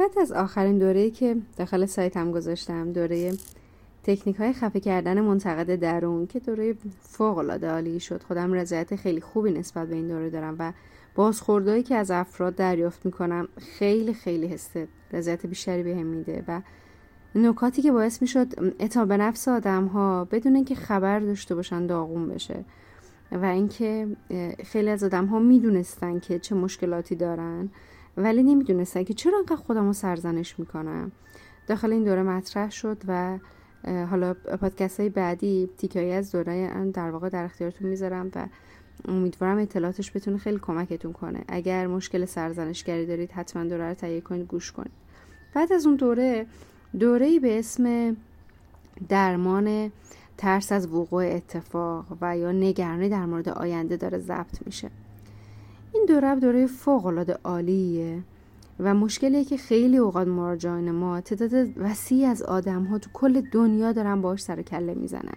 بعد از آخرین دوره که داخل سایت هم گذاشتم دوره تکنیک های خفه کردن منتقد درون که دوره فوق العاده عالی شد. خودم رضایت خیلی خوبی نسبت به این دوره دارم و بازخوردهایی که از افراد دریافت می‌کنم خیلی خیلی حس رضایت بیشتری بهم میده و نکاتی که باعث می‌شد اعتماد به نفس آدم ها بدون اینکه خبر داشته باشن داغون بشه و اینکه خیلی از آدم ها می‌دونستن که چه مشکلاتی دارن. ولی نمی‌دونستن که چرا انقدر خودم رو سرزنش می‌کنم. داخل این دوره مطرح شد و حالا پادکست های بعدی تیکایی از دوره در واقع در اختیارتون می‌ذارم و امیدوارم اطلاعاتش بتونه خیلی کمکتون کنه. اگر مشکل سرزنشگری دارید حتما دوره رو تهیه کنید گوش کنید. بعد از اون دوره دوره به اسم درمان ترس از وقوع اتفاق و یا نگرانی در مورد آینده داره ضبط میشه. این دوره دوره فوق العاده عالیه و مشکلیه که خیلی اوقات مراجعان ما تعداد وسیعی از آدم ها تو کل دنیا دارن باش سر کله می‌زنن.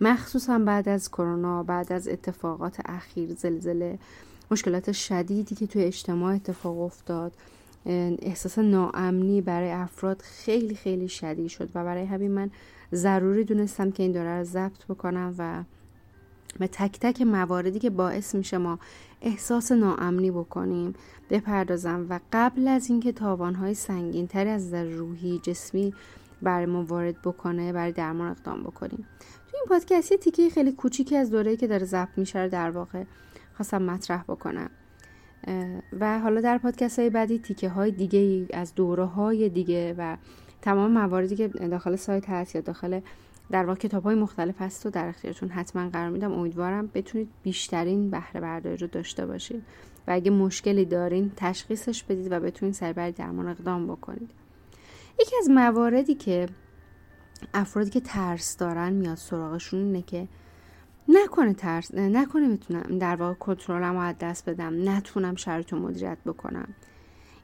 مخصوصا بعد از کرونا بعد از اتفاقات اخیر زلزله مشکلات شدیدی که توی اجتماع اتفاق افتاد احساس ناامنی برای افراد خیلی خیلی شدید شد و برای همین من ضروری دونستم که این دوره رو ضبط بکنم و به تک تک مواردی که باعث میشه ما احساس ناامنی بکنیم بپردازم و قبل از اینکه تاوانهای سنگین تری از در روحی جسمی برای ما وارد بکنه برای درمان اقدام بکنیم. تو این پادکست یه تیکه خیلی کوچیکی از دوره‌ای که داره ضبط میشه در واقع خواستم مطرح بکنم. و حالا در پادکست های بعدی تیکه های دیگه از دوره های دیگه و تمام مواردی که داخل سایت هست یا داخل در واقع کتاب های مختلف هست و در اختیارتون حتما قرار میدم. امیدوارم بتونید بیشترین بهره برداری رو داشته باشید و اگه مشکلی دارین تشخیصش بدید و بتونید سربر درمان اقدام بکنید. یکی از مواردی که افرادی که ترس دارن میاد سراغشون اینه که نکنه ترس نکنه بتونم در واقع کنترلم از دست بدم نتونم شرایط مدیریت بکنم.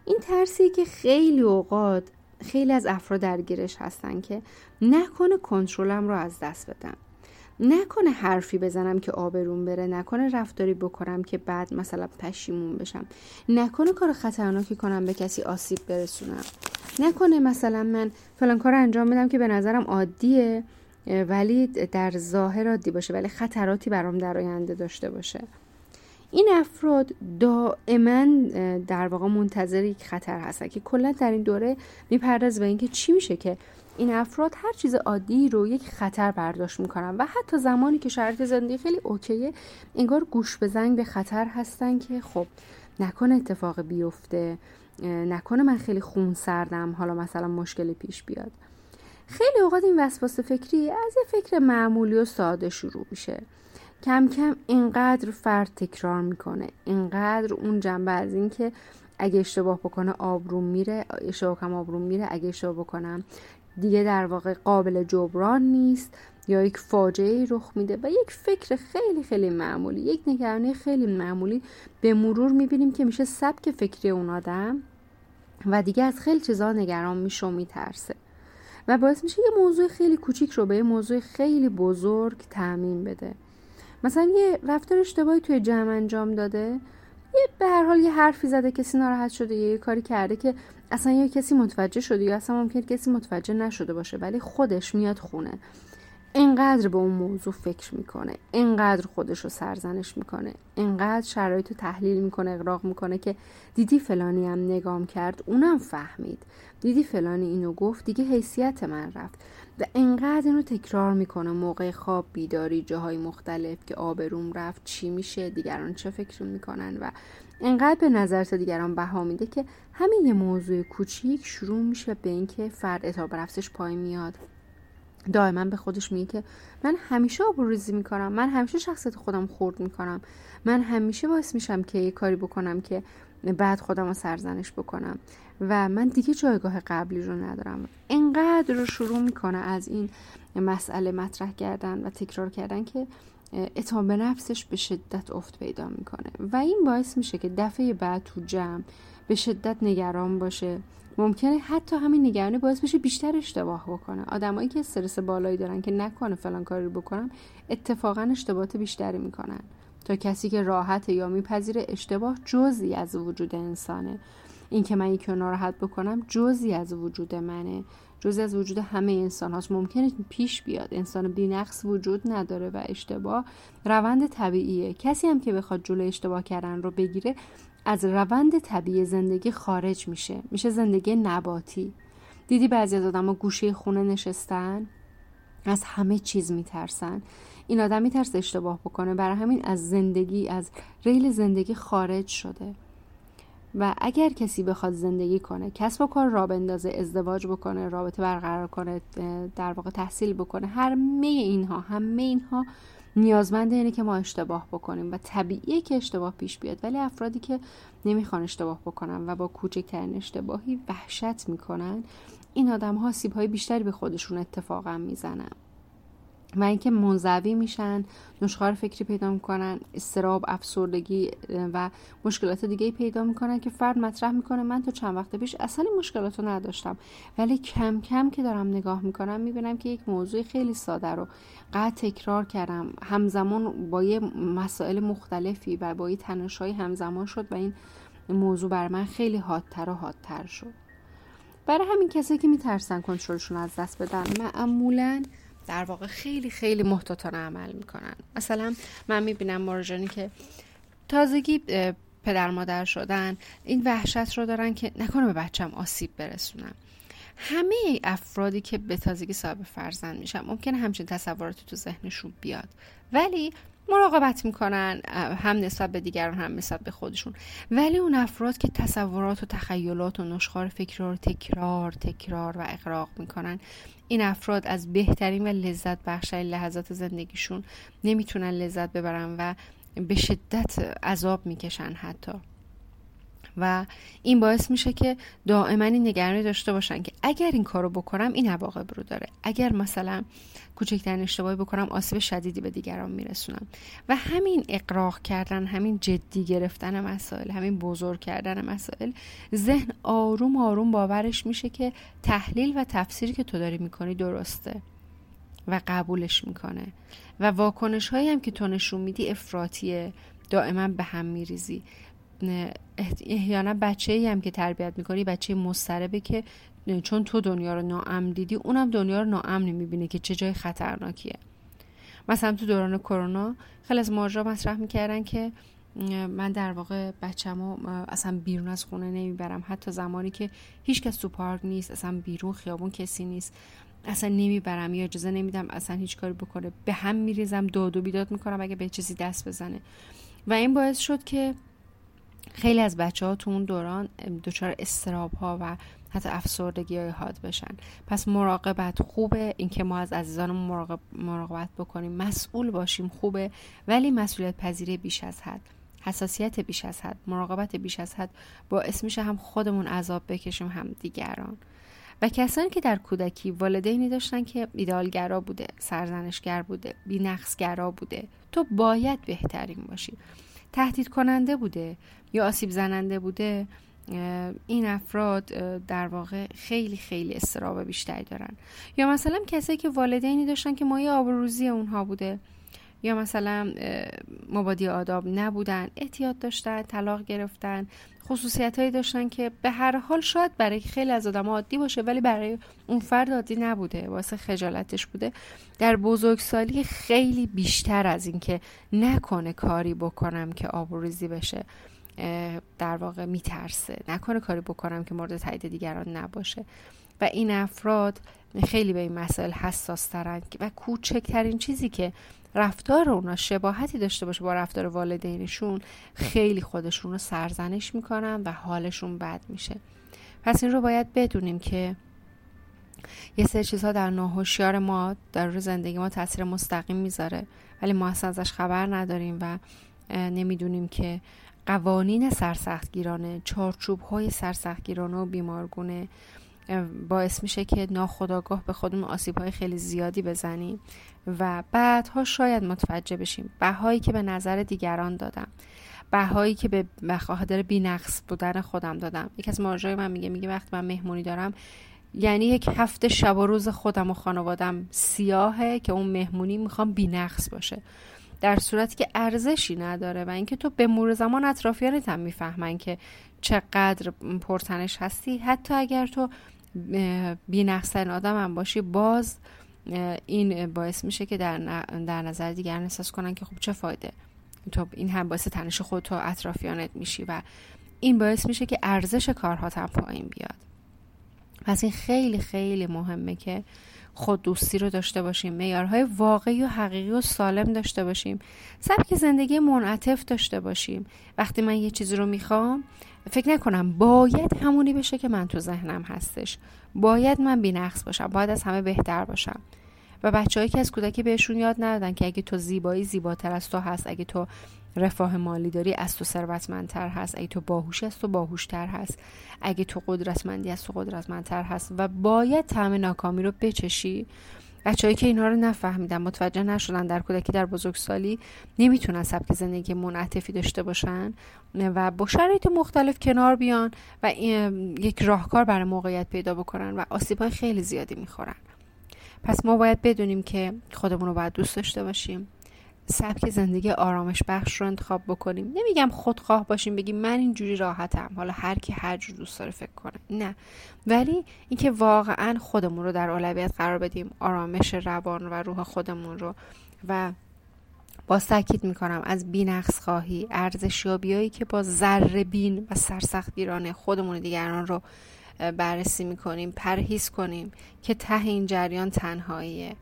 این ترسی که خیلی اوقات خیلی از افراد درگیرش هستن که نکنه کنترلم رو از دست بدم نکنه حرفی بزنم که آبرون بره نکنه رفتاری بکنم که بعد مثلا پشیمون بشم. نکنه کار خطرناکی کنم به کسی آسیب برسونم. نکنه مثلا من فلان کار انجام بدم که به نظرم عادیه ولی در ظاهر عادی باشه ولی خطراتی برام در آینده داشته باشه. این افراد دائما در واقع منتظر یک خطر هستن که کلا در این دوره میپرداز به اینکه چی میشه که این افراد هر چیز عادی رو یک خطر برداشت می‌کنن و حتی زمانی که شرایط زندگی خیلی اوکیه انگار گوش به زنگ به خطر هستن که خب نکنه اتفاق بیفته نکنه من خیلی خون سردم حالا مثلا مشکلی پیش بیاد. خیلی اوقات این وسواس فکری از یه فکر معمولی و ساده شروع میشه. کم کم اینقدر فرد تکرار می‌کنه اینقدر اون جنبه از این که اگه اشتباه بکنه آبروم میره اشتباه کنم آبروم میره اگه اشتباه بکنم دیگه در واقع قابل جبران نیست یا یک فاجعه رخ میده و یک فکر خیلی خیلی معمولی یک نگرانی خیلی معمولی به مرور می‌بینیم که میشه سبک فکری اون آدم و دیگه از خیلی چیزا نگران میشه و میترسه. و باعث میشه یه موضوع خیلی کوچیک رو به یه موضوع خیلی بزرگ تعمین بده. مثلا یه رفتار اشتباهی توی جمع انجام داده یه به هر حال یه حرفی زده کسی ناراحت شده یا یه کاری کرده که اصلا یه کسی متوجه شده یا اصلا ممکن کسی متوجه نشده باشه ولی خودش میاد خونه. اینقدر به اون موضوع فکر می‌کنه اینقدر خودش رو سرزنش می‌کنه اینقدر شرایط رو تحلیل می‌کنه اقراق می‌کنه که دیدی فلانی هم نگام کرد اونم فهمید. دیدی فلانی اینو گفت دیگه حیثیت من رفت. و اینقدر اینو تکرار می‌کنه موقع خواب بیداری جاهای مختلف که آبروم رفت چی میشه دیگران چه فکر می‌کنن و اینقدر به نظر دیگران بها میده که همین یه موضوع کوچیک شروع میشه به اینکه فرد اتاب رفتش پای میاد. دائما به خودش میگه که من همیشه آبروریزی می‌کنم من همیشه شخصیت خودم خورد می‌کنم من همیشه باعث میشم که یه کاری بکنم که بعد خودم رو سرزنش بکنم و من دیگه جایگاه قبلی رو ندارم. انقدر رو شروع می‌کنه از این مسئله مطرح کردن و تکرار کردن که اتهام به نفسش به شدت افت پیدا می‌کنه. و این باعث میشه که دفعه بعد تو جمع به شدت نگران باشه ممکنه حتی همین نگرانی باعث بشه بیشتر اشتباه بکنه. آدمایی که استرس بالایی دارن که نکنه فلان کاری رو بکنم اتفاقا اشتباهات بیشتری می‌کنن. تا کسی که راحت یا میپذیره اشتباه جزی از وجود انسانه. اینکه من یکی ناراحت بکنم جزی از وجود منه. جزی از وجود همه انسان هاست ممکنه پیش بیاد. انسان بینقص وجود نداره و اشتباه روند طبیعیه. کسی هم که بخواد جلو اشتباه کردن رو بگیره از روند طبیعی زندگی خارج میشه. میشه زندگی نباتی. دیدی بعضی از آدم گوشه خونه نشستن؟ از همه چیز میترسن. این آدم میترس اشتباه بکنه. برای همین از زندگی از ریل زندگی خارج شده. و اگر کسی بخواد زندگی کنه کسب و کار را بندازه ازدواج بکنه رابطه برقرار کنه در واقع تحصیل بکنه همه اینها همه اینها نیازمند اینه که ما اشتباه بکنیم و طبیعیه که اشتباه پیش بیاد ولی افرادی که نمی‌خوان اشتباه بکنن و با کوچکترین اشتباهی وحشت می‌کنن این آدم ها سیب های بیشتری به خودشون اتفاقا می‌زنن. و اینکه منزوی میشن نشخار فکری پیدا می‌کنن استراب افسردگی و مشکلات دیگه پیدا می‌کنن که فرد مطرح می‌کنه من تو چند وقت پیش اصلا مشکلات رو نداشتم. ولی کم کم که دارم نگاه می‌کنم می‌بینم که یک موضوع خیلی ساده رو قد تکرار کردم. همزمان با یه مسائل مختلفی و با یه تنشهای همزمان شد و این موضوع بر من خیلی حادتر و حادتر شد. برای همین کسی که میترسن کنترلشون از دست بدن معمولا در واقع خیلی خیلی محتاطانه عمل می‌کنن. مثلا من می‌بینم مراجعانی که تازگی پدر مادر شدن این وحشت رو دارن که نکنه به بچم آسیب برسونم. همه افرادی که به تازگی صاحب فرزند میشن ممکنه همچین تصوراتی تو ذهنشون بیاد. ولی مراقبت می‌کنن هم نسبت به دیگران هم نسبت به خودشون. ولی اون افراد که تصورات و تخیلات و نشخار فکر رو تکرار تکرار و اقراق می‌کنن این افراد از بهترین و لذت بخشترین لحظات زندگیشون نمی‌تونن لذت ببرن و به شدت عذاب می‌کشن حتی. و این باعث میشه که دائما این نگرانی داشته باشن که اگر این کارو بکنم این عواقب رو داره. اگر مثلا کوچکترین اشتباهی بکنم آسیب شدیدی به دیگران میرسونم. و همین اقراق کردن همین جدی گرفتن مسائل همین بزرگ کردن مسائل ذهن آروم آروم باورش میشه که تحلیل و تفسیری که تو داری می‌کنی درسته و قبولش می‌کنه. و واکنش هایی هم که تو نشون میدی افراتیه دائما به هم میریزی. احیانا بچه ای هم که تربیت می‌کنی بچه مستربه که چون تو دنیا رو ناامن دیدی اونم دنیا رو ناامن می‌بینه که چه جای خطرناکیه. مثلا تو دوران کرونا خیلی از ماجرا مطرح می‌کردن که من در واقع بچه‌مو اصلا بیرون از خونه نمی‌برم. حتی زمانی که هیچ کس تو پارک نیست اصلا بیرون خیابون کسی نیست. اصلا نمی‌برم یا اجازه نمیدم اصلا هیچ کاری بکنه. به هم میریزم دو بیداد می‌کنم اگه به چیزی دست بزنه. و این باعث شد که خیلی از بچه ها تو اون دوران دچار استراب ها و حتی افسردگی های حاد بشن. پس مراقبت خوبه. اینکه ما از عزیزانمون مراقب، مراقبت بکنیم. مسئول باشیم خوبه. ولی مسئولیت پذیری بیش از حد. حساسیت بیش از حد. مراقبت بیش از حد باعث میشه هم خودمون عذاب بکشیم هم دیگران. و کسانی که در کودکی والدینی داشتن که ایدالگرا بوده سرزنشگر بوده بینقصگرا بوده تو باید بهترین باشی. تهدید کننده بوده یا آسیب زننده بوده این افراد در واقع خیلی خیلی استراب بیشتری دارن. یا مثلا کسایی که والدینی داشتن که مایه آبروزی اونها بوده. یا مثلا مبادی آداب نبودن احتیاط داشتن طلاق گرفتن خصوصیت هایی داشتن که به هر حال شاید برای خیلی از آدم عادی باشه ولی برای اون فرد عادی نبوده واسه خجالتش بوده. در بزرگسالی خیلی بیشتر از اینکه نکنه کاری بکنم که آبروریزی بشه در واقع میترسه. نکنه کاری بکنم که مورد تایید دیگران نباشه. و این افراد خیلی به این مسائل حساس ترند و کوچکترین چیزی که رفتار اونا شباهتی داشته باشه با رفتار والدینشون خیلی خودشون رو سرزنش می‌کنن و حالشون بد میشه. پس این رو باید بدونیم که یه سری چیزها در ناهوشیار ما در روی زندگی ما تاثیر مستقیم می‌ذاره. ولی ما اصلا ازش خبر نداریم و نمی‌دونیم که قوانین سرسختگیرانه چارچوب های سرسختگیرانه و بیمارگونه باعث میشه که ناخداگاه به خودمون آسیب های خیلی زیادی بزنیم و بعدها شاید متوجه بشیم. بهایی که به نظر دیگران دادم. بهایی که به بخاطر بینقص بودن خودم دادم. یکی از ماجرای من میگه میگه وقتی من مهمونی دارم یعنی یک هفته شب و روز خودم و خانوادم سیاهه که اون مهمونی می‌خوام بینقص باشه. در صورتی که ارزشی نداره و اینکه تو به مرور زمان اطرافیانت هم می‌فهمن که چقدر پرتنش هستی. حتی اگر تو بینقصن آدم هم باشی باز این باعث میشه که در, در نظر دیگران احساس کنن که خب چه فایده. تو این هم باعث تنش خود تو اطرافیانت میشی و این باعث میشه که ارزش کارها هم پایین بیاد. پس این خیلی خیلی مهمه که خود دوستی رو داشته باشیم معیارهای واقعی و حقیقی و سالم داشته باشیم سبک زندگی منعطف داشته باشیم. وقتی من یه چیزی رو می‌خوام فکر نکنم باید همونی بشه که من تو ذهنم هستش. باید من بینقص باشم باید از همه بهتر باشم. و بچههایی که از کودکی بهشون یاد ندادن که اگه تو زیبایی زیباتر از تو هست اگه تو رفاه مالی داری از تو ثروتمندتر هست. اگه تو باهوشی از تو باهوشتر هست. اگه تو قدرتمندی از تو قدرتمندتر هست. و باید طعم ناکامی رو بچشی. بچههایی که اینها رو نفهمیدن متوجه نشدن در کودکی در بزرگسالی نمی‌تونن سبک زندگی منعطفی داشته باشن و با شرایط مختلف کنار بیان و یک راهکار برای موقعیت پیدا بکنن و آسیب خیلی زیادی می‌خورن. پس ما باید بدونیم که خودمون رو باید دوست داشته باشیم. سبک زندگی آرامش بخش رو انتخاب بکنیم. نمیگم خودخواه باشیم بگیم من اینجوری راحتم. حالا هر کی هر جور دوست داره فکر کنه. نه. ولی اینکه واقعا خودمون رو در اولویت قرار بدیم آرامش روان و روح خودمون رو. و با تاکید می‌کنم از بینقص خواهی ارزشیابیایی که با ذره بین و سرسخت بیرانه خودمون دیگران رو بررسی می‌کنیم پرهیز کنیم که ته این جریان تنهاییه.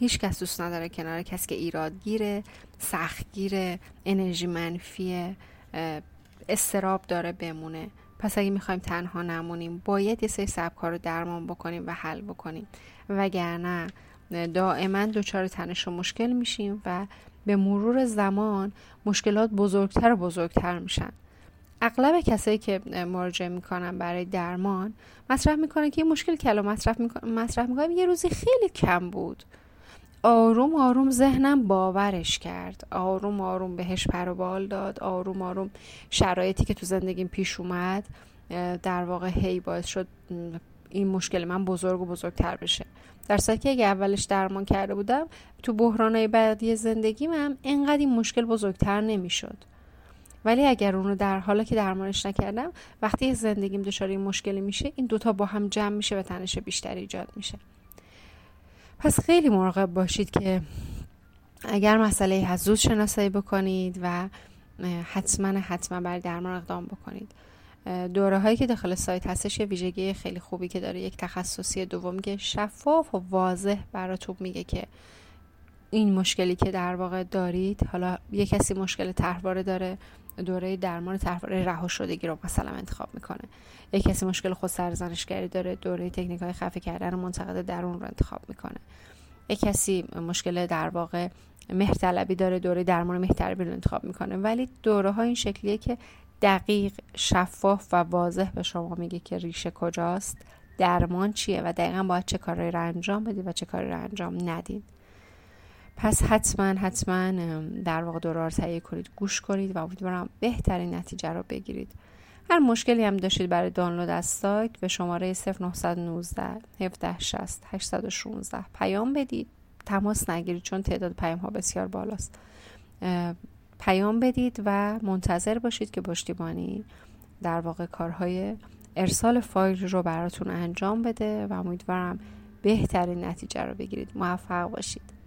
هیچ کس دوست نداره کنار کسی که ایرادگیره سختگیره انرژی منفیه استراب داره بمونه. پس اگه می‌خوایم تنها نمونیم باید یه سری سبکا رو درمان بکنیم و حل بکنیم. وگرنه دائما دچار تنش و مشکل میشیم و به مرور زمان مشکلات بزرگتر و بزرگتر میشن. اغلب کسایی که مراجعه می‌کنن برای درمان مطرح می‌کنن که این مشکل که الان مطرح می‌کنم مطرح می‌کنم یه روزی خیلی کم بود. آروم آروم ذهنم باورش کرد. آروم آروم بهش پر و بال داد. آروم آروم شرایطی که تو زندگیم پیش اومد در واقع هی باعث شد این مشکل من بزرگ و بزرگتر بشه. در که اگه اولش درمان کرده بودم تو بحرانهای بعدی زندگیم هم انقدر این مشکل بزرگتر نمی‌شد. ولی اگر اونو در حالا که درمانش نکردم وقتی زندگیم دچار این مشکلی میشه این دوتا با هم جمع میشه و تنش بیشتری ایجاد میشه. پس خیلی مراقب باشید که اگر مسئله هست زود شناسایی بکنید و حتما حتما بر درمان اقدام بکنید. دوره هایی که داخل سایت هستش یه ویژگی خیلی خوبی که داره. یک تخصصی دوم که شفاف و واضح براتون میگه که این مشکلی که در واقع دارید حالا یه کسی مشکل تحواره داره دوره درمان تحواره رها شدگی رو مثلا انتخاب می‌کنه. یک کسی مشکل خود سرزنشگری داره دوره تکنیک های خفه کردن منتقد درون رو انتخاب می‌کنه. یک کسی مشکل در واقع مهرطلبی داره دوره درمان مهرطلبی رو انتخاب می‌کنه. ولی دوره ها این شکلیه که دقیق شفاف و واضح به شما میگه که ریشه کجاست درمان چیه و دقیقا باید چه کارهایی رو انجام بدید و چه کاری رو انجام ندید. پس حتما حتما در واقع دوره رو تهیه کنید گوش کنید و امیدوارم بهترین نتیجه رو بگیرید. هر مشکلی هم داشتید برای دانلود از سایت به شماره 0919 1760 816 پیام بدید. تماس نگیرید چون تعداد پیام ها بسیار بالاست. پیام بدید و منتظر باشید که پشتیبانی در واقع کارهای ارسال فایل رو براتون انجام بده و امیدوارم بهترین نتیجه رو بگیرید. موفق باشید.